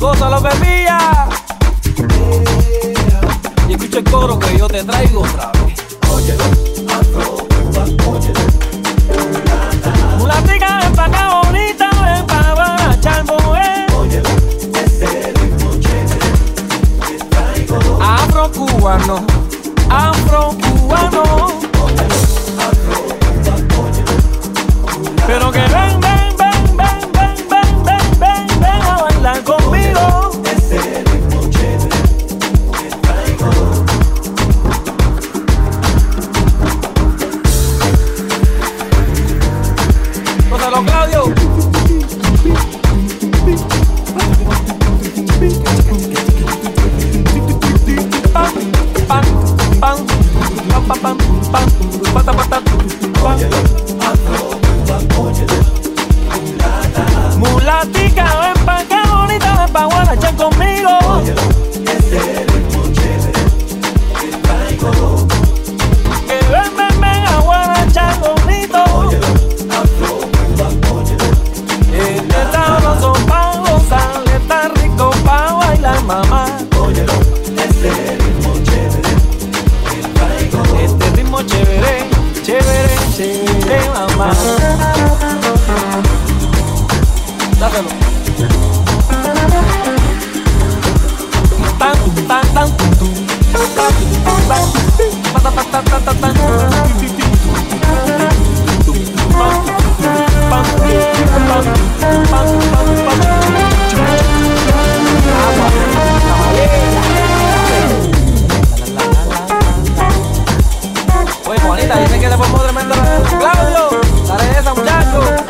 goza lo que pilla. Y escucha el coro que yo te traigo otra vez. Óyelo, afro, óyelo. Mulatica, ven pa' acá bonita, ven pa' barachar, mujer. Óyelo, ese ritmo chévere que traigo. Afro cubano, afro cubano. Claudio, dale esa muchacho.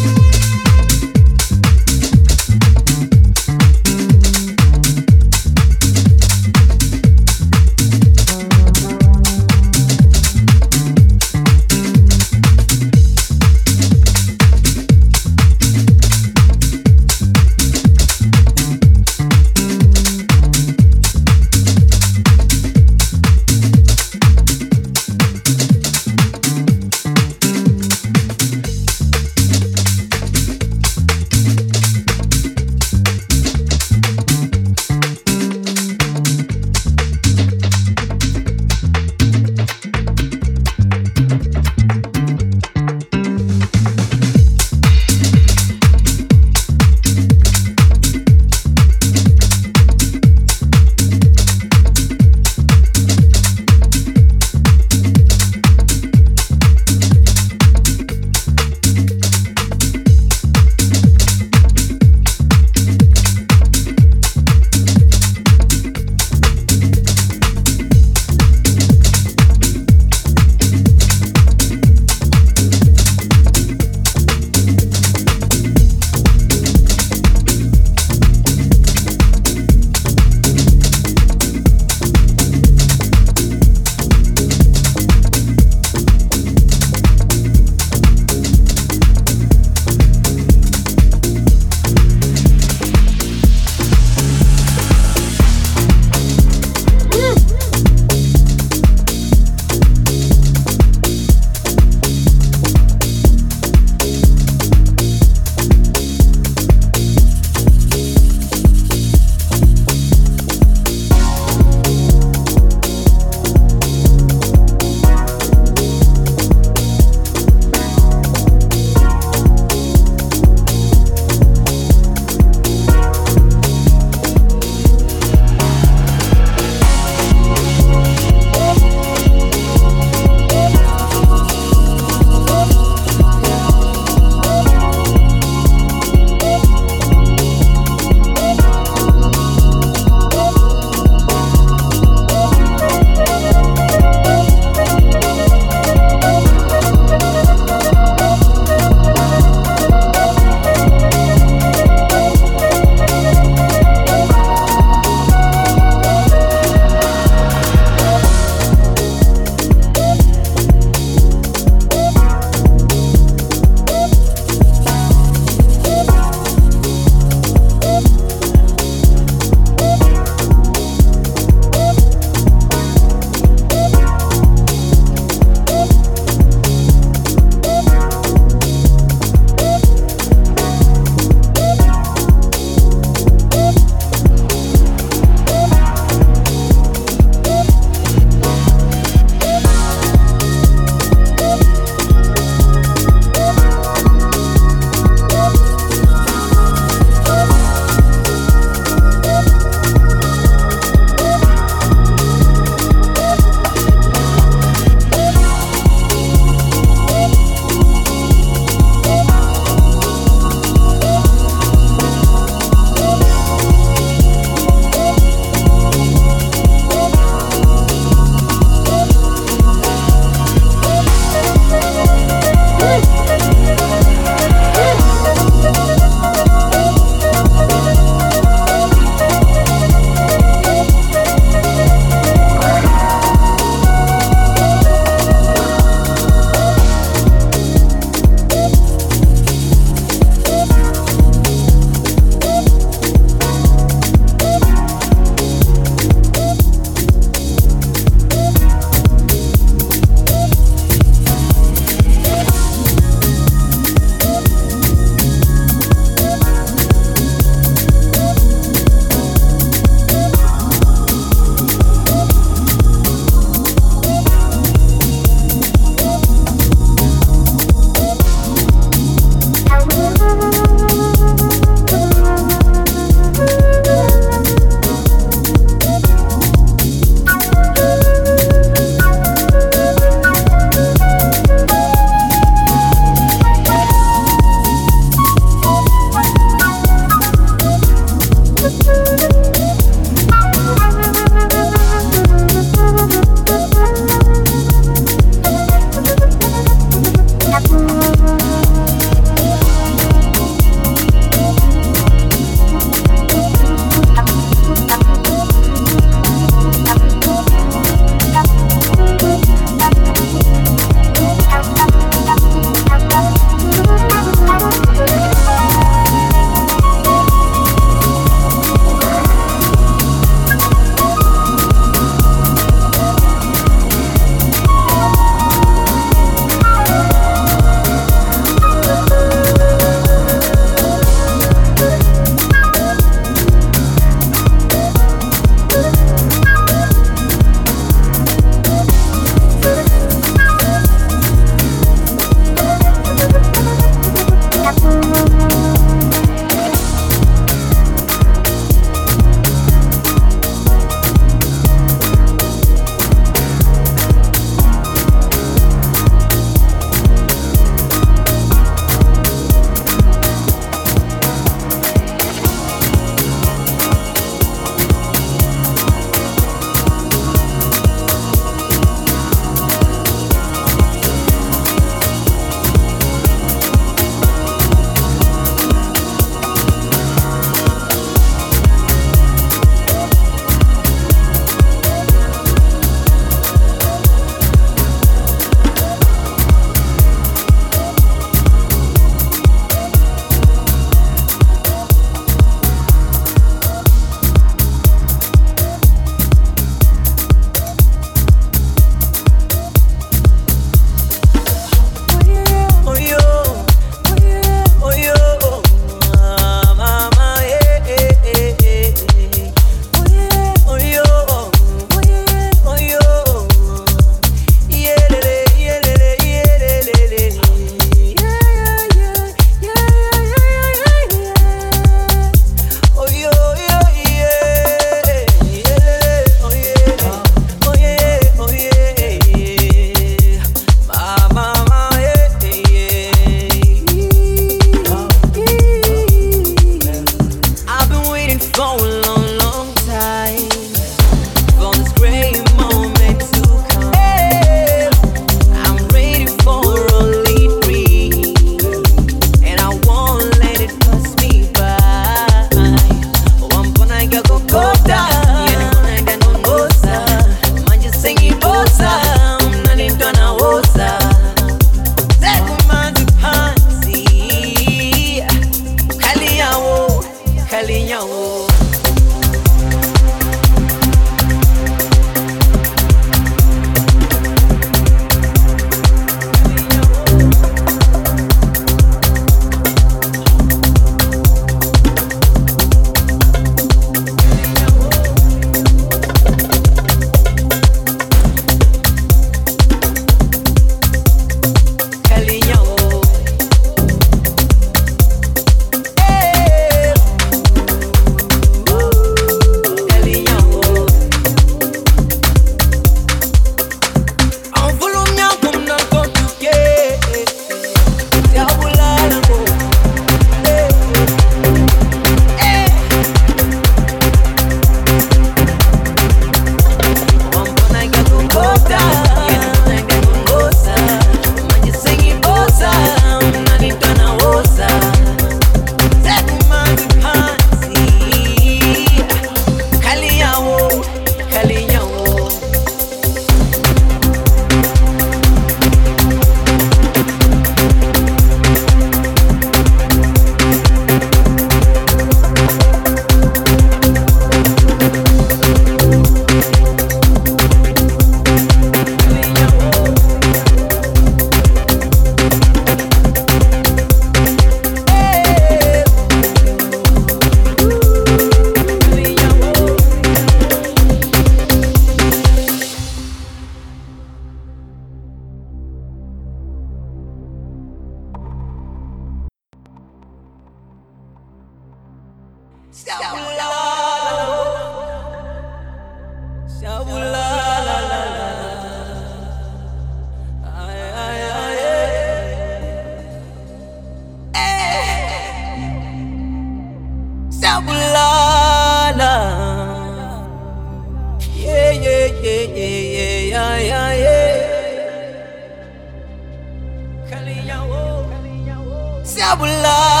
몰라.